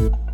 you